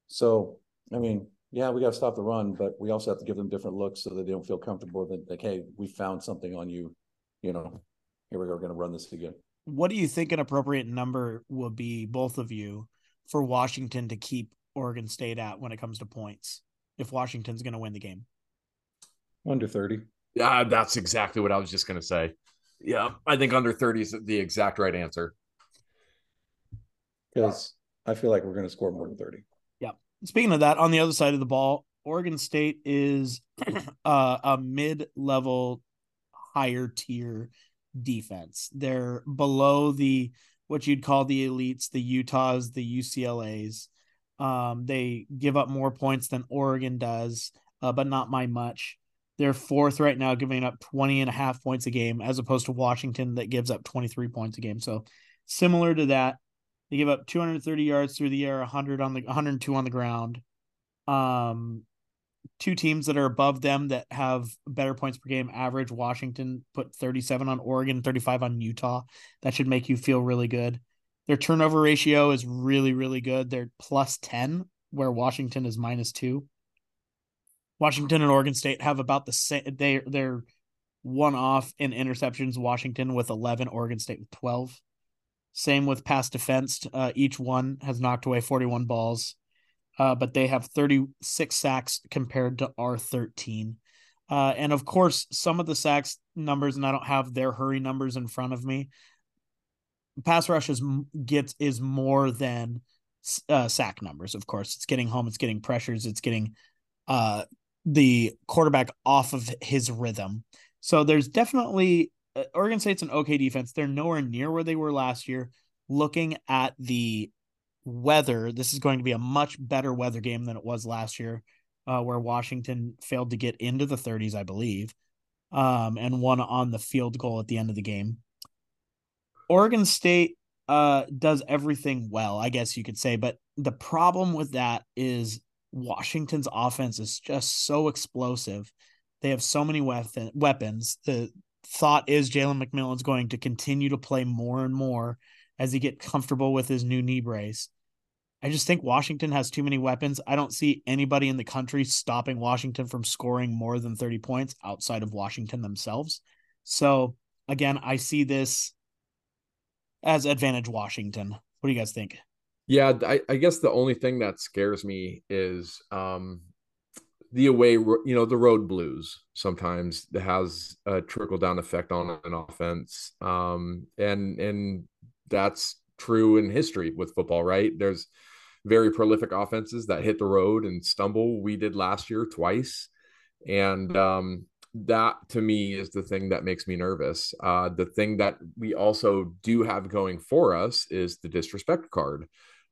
S3: So i mean yeah we got to stop the run but we also have to give them different looks so that they don't feel comfortable that like hey we found something on you you know here we go we're going to run this again.
S1: What do you think an appropriate number will be both of you for Washington to keep Oregon State at when it comes to points if Washington's going to win the game?
S3: Under 30.
S2: Yeah, that's exactly what I was just going to say. Yeah, I think under 30 is the exact right answer.
S3: Because I feel like we're going to score more than 30.
S1: Yeah. Speaking of that, on the other side of the ball, Oregon State is uh, a mid level, higher tier defense. They're below the what you'd call the elites, the Utahs, the UCLA's. Um, they give up more points than Oregon does, uh, but not by much. They're fourth right now, giving up 20 and a half points a game, as opposed to Washington that gives up 23 points a game. So similar to that, they give up 230 yards through the air, 100 on the 102 on the ground. Um, two teams that are above them that have better points per game average. Washington put 37 on Oregon, 35 on Utah. That should make you feel really good. Their turnover ratio is really, really good. They're plus 10, where Washington is minus two. Washington and Oregon State have about the same. They they're one off in interceptions. Washington with 11, Oregon State with 12. Same with pass defense. Uh, each one has knocked away 41 balls uh, but they have 36 sacks compared to our 13. Uh, and of course, some of the sacks numbers, and I don't have their hurry numbers in front of me. Pass rush is gets is more than uh, sack numbers. Of course, it's getting home, it's getting pressures, it's getting uh, the quarterback off of his rhythm. So there's definitely uh, Oregon State's an okay defense. They're nowhere near where they were last year. Looking at the weather, this is going to be a much better weather game than it was last year, uh, where Washington failed to get into the 30s, I believe, um, and won on the field goal at the end of the game. Oregon State uh, does everything well, I guess you could say, but the problem with that is Washington's offense is just so explosive. They have so many weapon, weapons. The thought is Jalen McMillan's going to continue to play more and more as he get comfortable with his new knee brace. I just think Washington has too many weapons. I don't see anybody in the country stopping Washington from scoring more than 30 points outside of Washington themselves. So again, I see this as advantage Washington. What do you guys think?
S2: Yeah, I, I guess the only thing that scares me is um, the away, you know, the road blues sometimes has a trickle down effect on an offense. Um, and, and that's true in history with football, right? There's very prolific offenses that hit the road and stumble. We did last year twice. And um, that to me is the thing that makes me nervous. Uh, the thing that we also do have going for us is the disrespect card,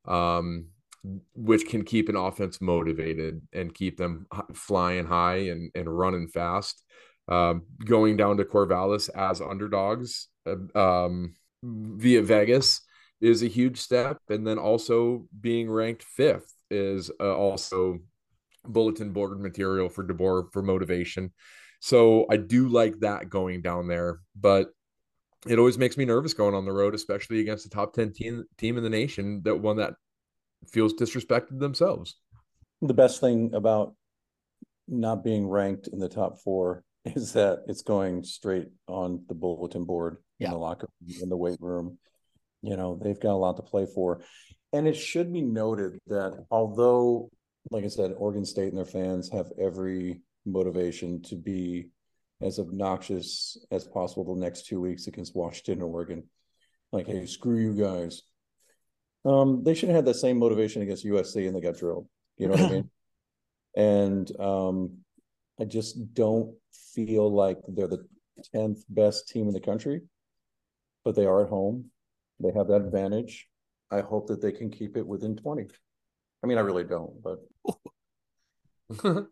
S2: um, which can keep an offense motivated and keep them flying high and, and running fast. Um, going down to Corvallis as underdogs, uh, um, via Vegas is a huge step. And then also being ranked fifth is uh, also bulletin board material for DeBoer for motivation. So I do like that going down there, but it always makes me nervous going on the road, especially against the top 10 team, team in the nation, that one that feels disrespected themselves.
S3: The best thing about not being ranked in the top four is that it's going straight on the bulletin board yeah. in the locker room, in the weight room. You know, they've got a lot to play for. And it should be noted that although, like I said, Oregon State and their fans have every motivation to be as obnoxious as possible the next two weeks against Washington and Oregon. Like, hey, screw you guys. Um, they should have had that same motivation against USC and they got drilled. You know what I mean? And um, I just don't feel like they're the 10th best team in the country but they are at home. They have that advantage. I hope that they can keep it within 20. I mean, I really don't, but.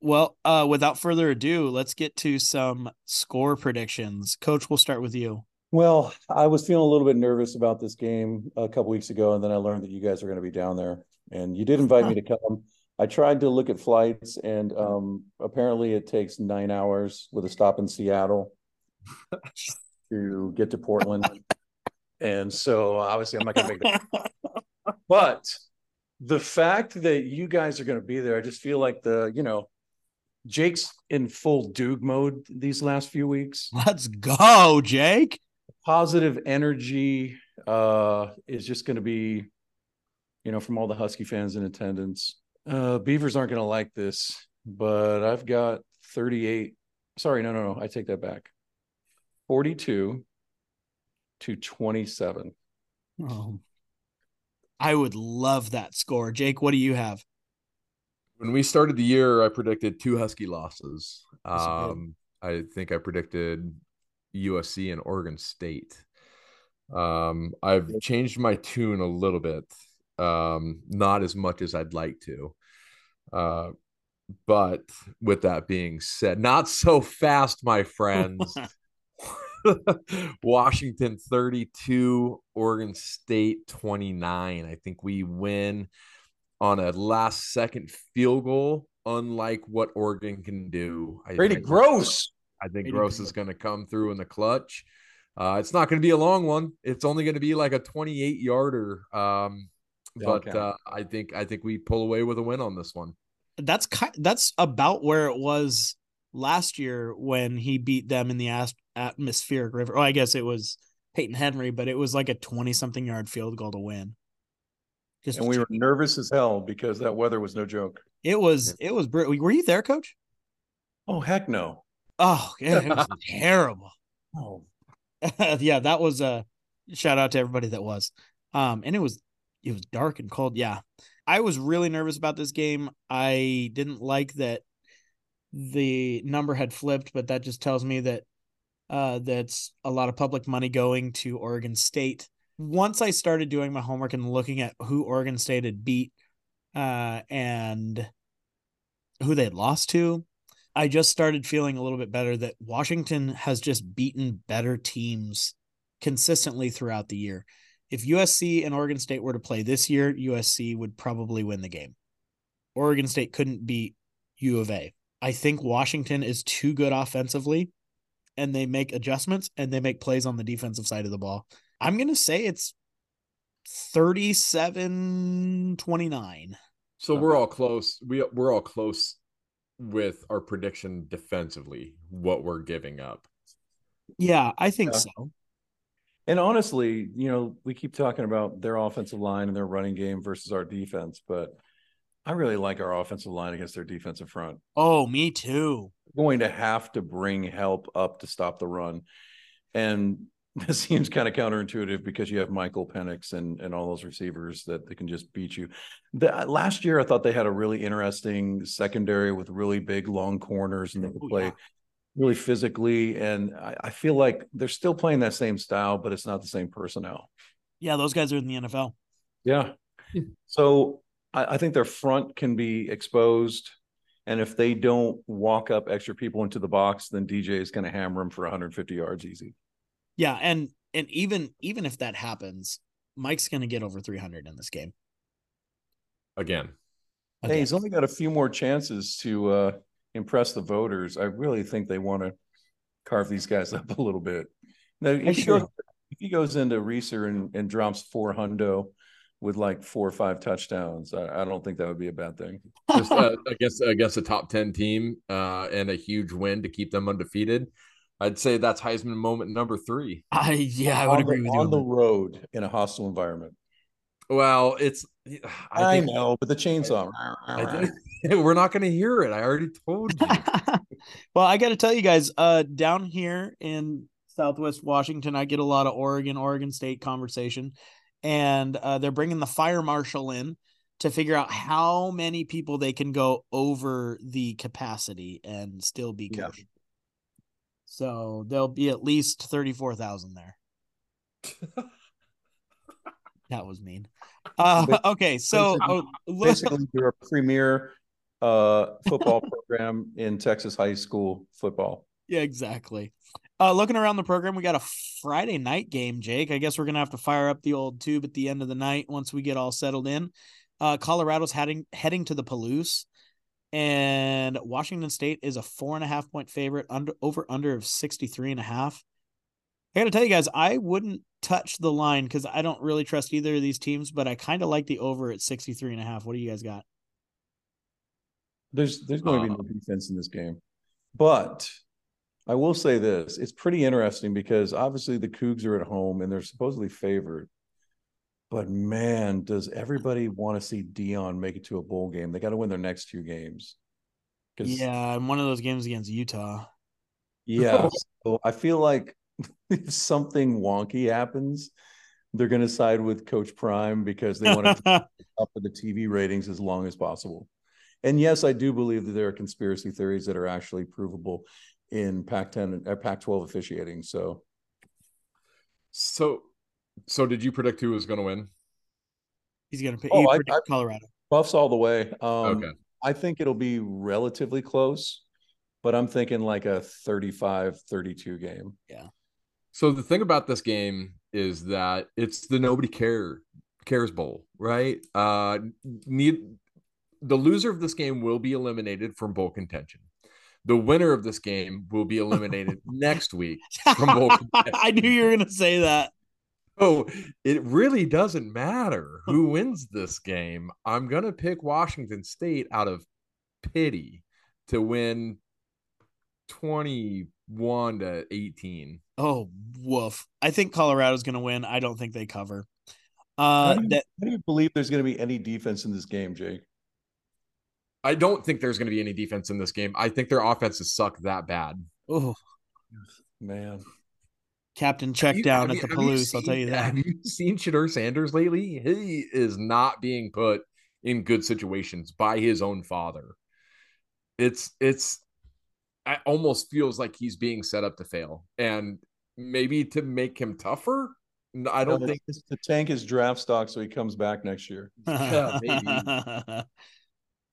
S1: well, uh, without further ado, let's get to some score predictions. Coach, we'll start with you.
S3: Well, I was feeling a little bit nervous about this game a couple weeks ago, and then I learned that you guys are going to be down there, and you did invite me to come. I tried to look at flights, and um, apparently it takes nine hours with a stop in Seattle. to get to Portland. and so obviously I'm not going to make that. but the fact that you guys are going to be there, I just feel like the, you know, Jake's in full Duke mode these last few weeks.
S1: Let's go, Jake.
S3: Positive energy uh is just going to be you know, from all the Husky fans in attendance. Uh, Beavers aren't going to like this, but I've got 38. Sorry, no, no, no. I take that back. 42 to 27.
S1: Oh. I would love that score. Jake, what do you have?
S2: When we started the year, I predicted two Husky losses. Um, I think I predicted USC and Oregon State. Um, I've changed my tune a little bit, um, not as much as I'd like to. Uh, but with that being said, not so fast, my friends. Washington 32, Oregon State 29. I think we win on a last second field goal, unlike what Oregon can do. I
S3: Grady
S2: think,
S3: Gross.
S2: I think Gross is going to come through in the clutch. Uh, it's not going to be a long one. It's only going to be like a 28 yarder. Um, but uh, I think I think we pull away with a win on this one.
S1: That's kind, that's about where it was last year when he beat them in the atmospheric river. Oh, I guess it was Peyton Henry, but it was like a 20 something yard field goal to win.
S3: Just and we were nervous as hell because that weather was no joke.
S1: It was, it was brutal. Were you there, coach?
S3: Oh, heck no.
S1: Oh, yeah, it was terrible. Oh, yeah, that was a shout out to everybody that was. Um, and it was, it was dark and cold. Yeah. I was really nervous about this game. I didn't like that the number had flipped, but that just tells me that uh, that's a lot of public money going to Oregon State. Once I started doing my homework and looking at who Oregon State had beat uh, and who they had lost to, I just started feeling a little bit better that Washington has just beaten better teams consistently throughout the year. If USC and Oregon State were to play this year, USC would probably win the game. Oregon State couldn't beat U of A. I think Washington is too good offensively and they make adjustments and they make plays on the defensive side of the ball. I'm going to say it's 37 29.
S2: So we're all close. We we're all close with our prediction defensively, what we're giving up.
S1: Yeah, I think yeah. so.
S3: And honestly, you know, we keep talking about their offensive line and their running game versus our defense, but I really like our offensive line against their defensive front.
S1: Oh, me too.
S3: Going to have to bring help up to stop the run. And this seems kind of counterintuitive because you have Michael Penix and, and all those receivers that they can just beat you. The, uh, last year, I thought they had a really interesting secondary with really big, long corners and they could oh, play yeah. really physically. And I, I feel like they're still playing that same style, but it's not the same personnel.
S1: Yeah, those guys are in the NFL.
S3: Yeah. So I, I think their front can be exposed. And if they don't walk up extra people into the box, then DJ is going to hammer them for 150 yards easy.
S1: Yeah, and and even even if that happens, Mike's going to get over 300 in this game.
S2: Again.
S3: Again. Hey, he's only got a few more chances to uh, impress the voters. I really think they want to carve these guys up a little bit. Now, if, he goes, if he goes into Reser and, and drops four hundo, with like four or five touchdowns. I, I don't think that would be a bad thing.
S2: Just, uh, I guess, I guess a top 10 team uh, and a huge win to keep them undefeated. I'd say that's Heisman moment number three.
S1: I, yeah, I would
S3: on
S1: agree
S3: the,
S1: with you.
S3: On the road in a hostile environment.
S2: Well, it's,
S3: I, I know, but the chainsaw.
S2: I, we're not going to hear it. I already told you.
S1: well, I got to tell you guys, uh, down here in Southwest Washington, I get a lot of Oregon, Oregon State conversation and uh, they're bringing the fire marshal in to figure out how many people they can go over the capacity and still be kosher. Yeah. So there'll be at least thirty-four thousand there. that was mean. Uh, okay, so
S3: basically, oh, basically you're a premier uh, football program in Texas high school football.
S1: Yeah, exactly. Uh, looking around the program, we got a Friday night game, Jake. I guess we're gonna have to fire up the old tube at the end of the night once we get all settled in. Uh, Colorado's heading heading to the Palouse, and Washington State is a four and a half point favorite under over under of 63 and a half. I gotta tell you guys, I wouldn't touch the line because I don't really trust either of these teams, but I kind of like the over at 63 and a half. What do you guys got?
S3: There's there's going to be no um, defense in this game, but I will say this: it's pretty interesting because obviously the Cougs are at home and they're supposedly favored. But man, does everybody want to see Deion make it to a bowl game? They got to win their next two games.
S1: Yeah, and one of those games against Utah.
S3: Yeah. so I feel like if something wonky happens, they're going to side with Coach Prime because they want to up with the TV ratings as long as possible. And yes, I do believe that there are conspiracy theories that are actually provable in Pac-10 or Pac-12 officiating. So,
S2: so, so did you predict who was going to win?
S1: He's going to pick oh, I, I, Colorado.
S3: Buffs all the way. Um, okay. I think it'll be relatively close, but I'm thinking like a 35 32 game.
S1: Yeah.
S2: So the thing about this game is that it's the nobody care cares bowl, right? Uh need the loser of this game will be eliminated from bowl contention. The winner of this game will be eliminated next week from bowl
S1: contention. I knew you were going to say that.
S2: Oh, it really doesn't matter who wins this game. I'm going to pick Washington State out of pity to win 21 to 18.
S1: Oh, woof. I think Colorado's going to win. I don't think they cover.
S3: Uh, how, do you, that, how do you believe there's going to be any defense in this game, Jake?
S2: I don't think there's going to be any defense in this game. I think their offenses suck that bad.
S1: Oh,
S3: man.
S1: Captain check down at the Palouse. I'll tell you that.
S2: Have you seen Shedeur Sanders lately? He is not being put in good situations by his own father. It's it's it almost feels like he's being set up to fail, and maybe to make him tougher. I don't no, think
S3: to tank his draft stock so he comes back next year.
S1: yeah, maybe.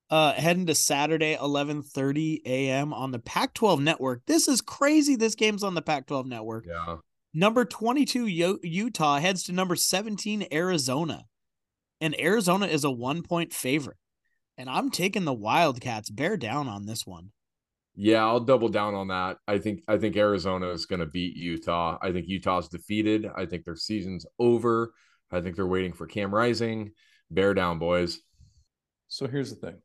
S1: uh, heading to Saturday, 11:30 a.m. on the Pac-12 network. This is crazy. This game's on the Pac-12 network.
S2: Yeah.
S1: Number 22 Utah heads to number 17 Arizona. And Arizona is a 1-point favorite. And I'm taking the Wildcats. Bear down on this one.
S2: Yeah, I'll double down on that. I think I think Arizona is going to beat Utah. I think Utah's defeated. I think their season's over. I think they're waiting for Cam Rising. Bear down, boys.
S3: So here's the thing.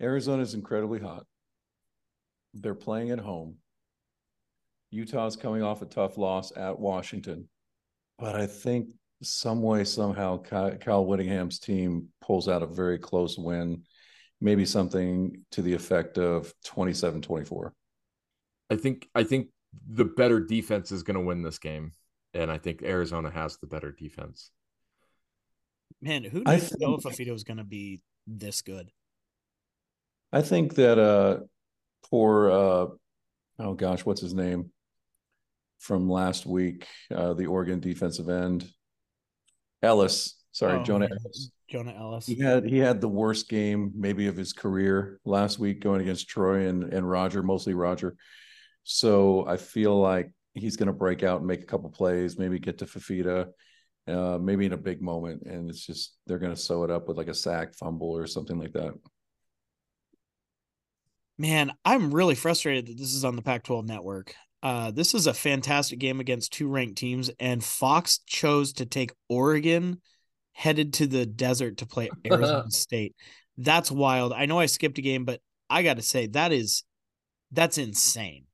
S3: Arizona is incredibly hot. They're playing at home. Utah's coming off a tough loss at Washington. But I think some way, somehow, Kyle Whittingham's team pulls out a very close win, maybe something to the effect of 27 24.
S2: I think, I think the better defense is going to win this game. And I think Arizona has the better defense.
S1: Man, who didn't think, know if Fifita was going to be this good?
S3: I think that uh poor uh oh gosh, what's his name from last week? Uh the Oregon defensive end. Elliss. Sorry, oh, Jonah Elliss.
S1: Jonah Elliss.
S3: He had he had the worst game maybe of his career last week going against Troy and and Roger, mostly Roger. So I feel like he's going to break out and make a couple plays, maybe get to Fifita, uh, maybe in a big moment, and it's just they're going to sew it up with like a sack, fumble, or something like that
S1: man, I'm really frustrated that this is on the Pac 12 network. Uh, this is a fantastic game against two ranked teams, and Fox chose to take Oregon headed to the desert to play Arizona State. That's wild. I know I skipped a game, but I got to say that is that's insane.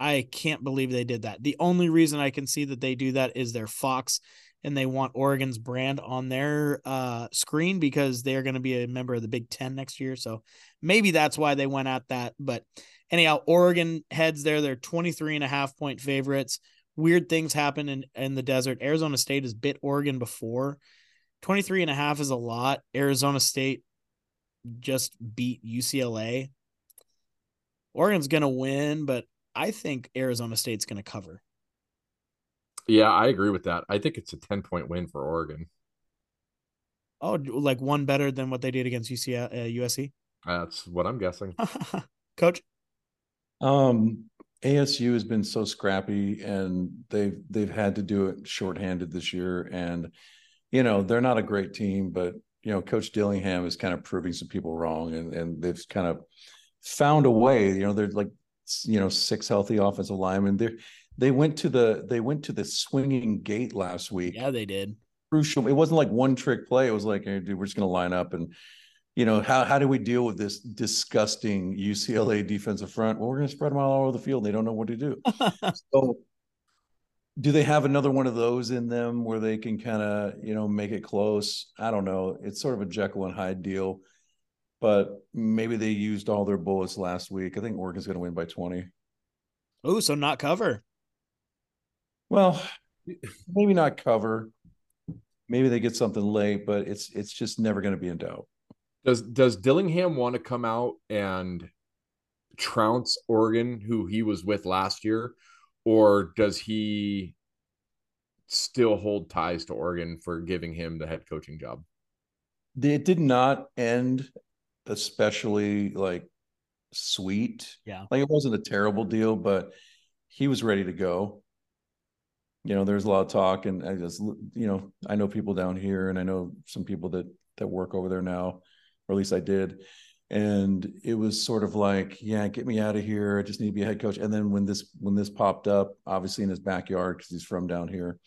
S1: I can't believe they did that. The only reason I can see that they do that is their Fox and they want Oregon's brand on their uh, screen because they're going to be a member of the Big Ten next year. So maybe that's why they went at that. But anyhow, Oregon heads there. They're 23 and a half point favorites. Weird things happen in, in the desert. Arizona State has bit Oregon before. 23 and a half is a lot. Arizona State just beat UCLA. Oregon's going to win, but I think Arizona State's going to cover.
S2: Yeah, I agree with that. I think it's a 10 point win for Oregon.
S1: Oh, like one better than what they did against UC, uh, USC?
S2: That's what I'm guessing.
S1: Coach?
S3: Um, ASU has been so scrappy and they've they've had to do it shorthanded this year. And, you know, they're not a great team, but you know, Coach Dillingham is kind of proving some people wrong and, and they've kind of found a way. You know, they're like you know, six healthy offensive linemen. They're they went to the they went to the swinging gate last week.
S1: Yeah, they did.
S3: Crucial. It wasn't like one trick play. It was like, hey, dude, we're just going to line up and you know how how do we deal with this disgusting UCLA defensive front? Well, we're going to spread them all over the field. They don't know what to do. so do they have another one of those in them where they can kind of you know make it close? I don't know. It's sort of a Jekyll and Hyde deal, but maybe they used all their bullets last week. I think Oregon's going to win by twenty.
S1: Oh, so not cover.
S3: Well, maybe not cover. Maybe they get something late, but it's it's just never going to be in doubt.
S2: Does does Dillingham want to come out and trounce Oregon, who he was with last year, or does he still hold ties to Oregon for giving him the head coaching job?
S3: It did not end especially like sweet.
S1: Yeah.
S3: Like it wasn't a terrible deal, but he was ready to go. You know, there's a lot of talk, and I just, you know, I know people down here, and I know some people that that work over there now, or at least I did. And it was sort of like, yeah, get me out of here. I just need to be a head coach. And then when this when this popped up, obviously in his backyard because he's from down here.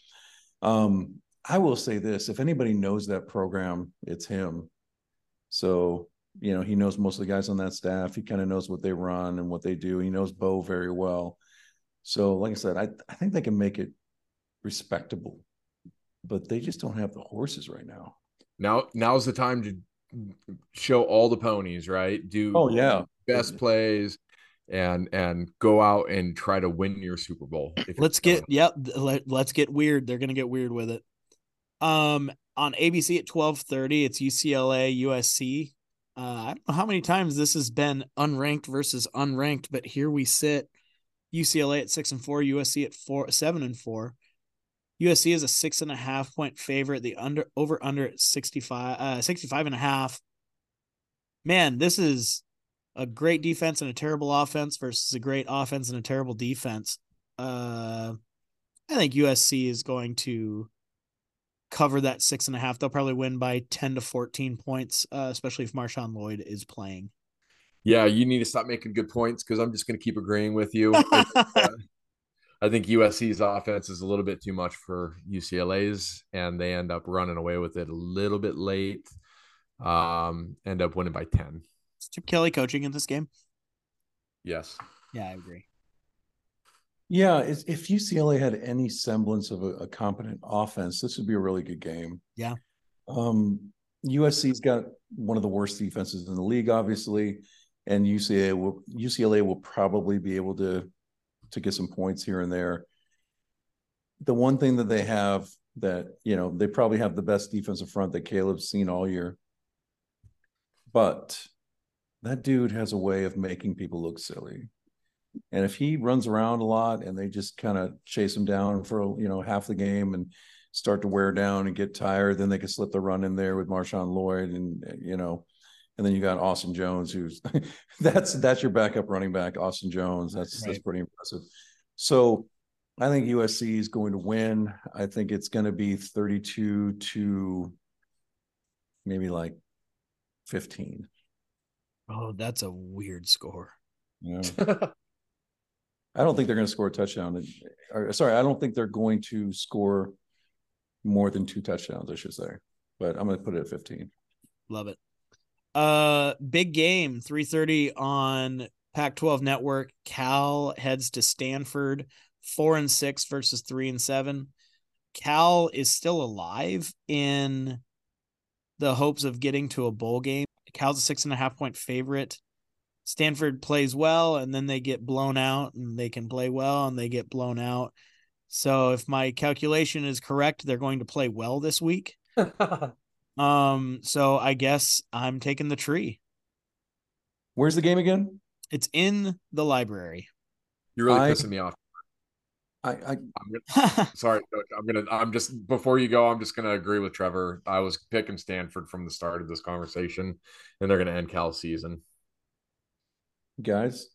S3: Um, I will say this: if anybody knows that program, it's him. So you know, he knows most of the guys on that staff. He kind of knows what they run and what they do. He knows Bo very well. So, like I said, I, I think they can make it respectable, but they just don't have the horses right now.
S2: Now, now's the time to show all the ponies, right? Do
S3: oh yeah,
S2: best plays and and go out and try to win your Super Bowl.
S1: Let's get yep. Let, let's get weird. They're gonna get weird with it. Um, on ABC at twelve thirty, it's UCLA USC. Uh, I don't know how many times this has been unranked versus unranked, but here we sit. UCLA at six and four, USC at four, seven and four. USC is a six and a half point favorite. The under over under at 65, uh, 65 and a half. Man, this is a great defense and a terrible offense versus a great offense and a terrible defense. Uh, I think USC is going to cover that six and a half. They'll probably win by 10 to 14 points, uh, especially if Marshawn Lloyd is playing.
S2: Yeah, you need to stop making good points because I'm just going to keep agreeing with you. uh, I think USC's offense is a little bit too much for UCLA's, and they end up running away with it a little bit late. Um, end up winning by 10.
S1: Is Chip Kelly coaching in this game?
S2: Yes.
S1: Yeah, I agree.
S3: Yeah, if UCLA had any semblance of a, a, competent offense, this would be a really good game.
S1: Yeah.
S3: Um, USC's got one of the worst defenses in the league, obviously, and UCLA will UCLA will probably be able to to get some points here and there. The one thing that they have that you know they probably have the best defensive front that Caleb's seen all year, but that dude has a way of making people look silly. And if he runs around a lot and they just kind of chase him down for you know half the game and start to wear down and get tired, then they can slip the run in there with Marshawn Lloyd and you know, and then you got Austin Jones, who's that's that's your backup running back, Austin Jones. That's right. that's pretty impressive. So I think USC is going to win. I think it's going to be 32 to maybe like 15.
S1: Oh, that's a weird score.
S3: Yeah. I don't think they're going to score a touchdown. Sorry, I don't think they're going to score more than two touchdowns, I should say. But I'm going to put it at 15.
S1: Love it. Uh big game, 3:30 on Pac-12 network. Cal heads to Stanford, 4 and 6 versus 3 and 7. Cal is still alive in the hopes of getting to a bowl game. Cal's a six and a half point favorite. Stanford plays well and then they get blown out and they can play well and they get blown out. So if my calculation is correct, they're going to play well this week. um so I guess I'm taking the tree.
S3: Where's the game again?
S1: It's in the library.
S2: You're really I, pissing me off.
S3: I, I
S2: am gonna, sorry. I'm gonna. I'm just before you go. I'm just gonna agree with Trevor. I was picking Stanford from the start of this conversation, and they're gonna end Cal season
S3: guys.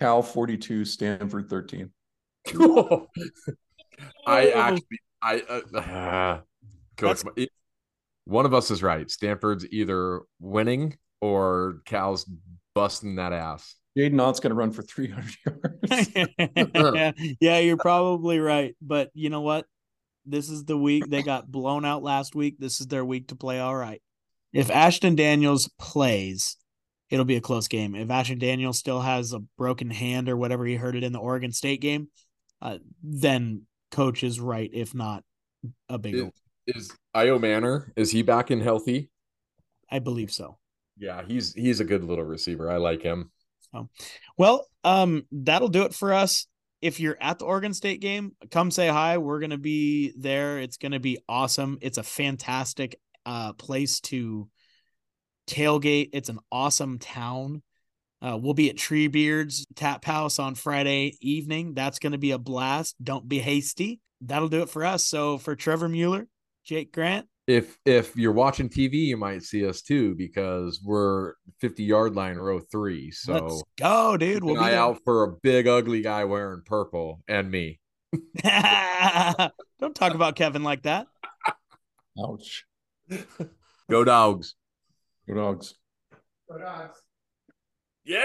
S3: Cal 42, Stanford 13.
S2: I actually, I, uh, coach, That's... one of us is right. Stanford's either winning or Cal's busting that ass.
S3: Jaydn Ott's going to run for 300
S1: yards. yeah, you're probably right. But you know what? This is the week they got blown out last week. This is their week to play all right. If Ashton Daniels plays, it'll be a close game. If Ashton Daniels still has a broken hand or whatever he hurt it in the Oregon State game, uh, then coach is right, if not a big.
S2: Is, is Ayomanor is he back and healthy?
S1: I believe so.
S2: Yeah, he's he's a good little receiver. I like him.
S1: Well, um, that'll do it for us. If you're at the Oregon State game, come say hi. We're gonna be there. It's gonna be awesome. It's a fantastic uh place to tailgate. It's an awesome town. Uh, we'll be at Treebeard's Tap House on Friday evening. That's going to be a blast. Don't be hasty. That'll do it for us. So for Trevor Mueller, Jake Grant.
S2: If if you're watching TV, you might see us too because we're 50 yard line row three. So
S1: let's go, dude.
S2: We'll be out for a big ugly guy wearing purple and me.
S1: Don't talk about Kevin like that.
S3: Ouch.
S2: Go dogs.
S3: Go dogs.
S4: Go dogs.
S2: Yeah.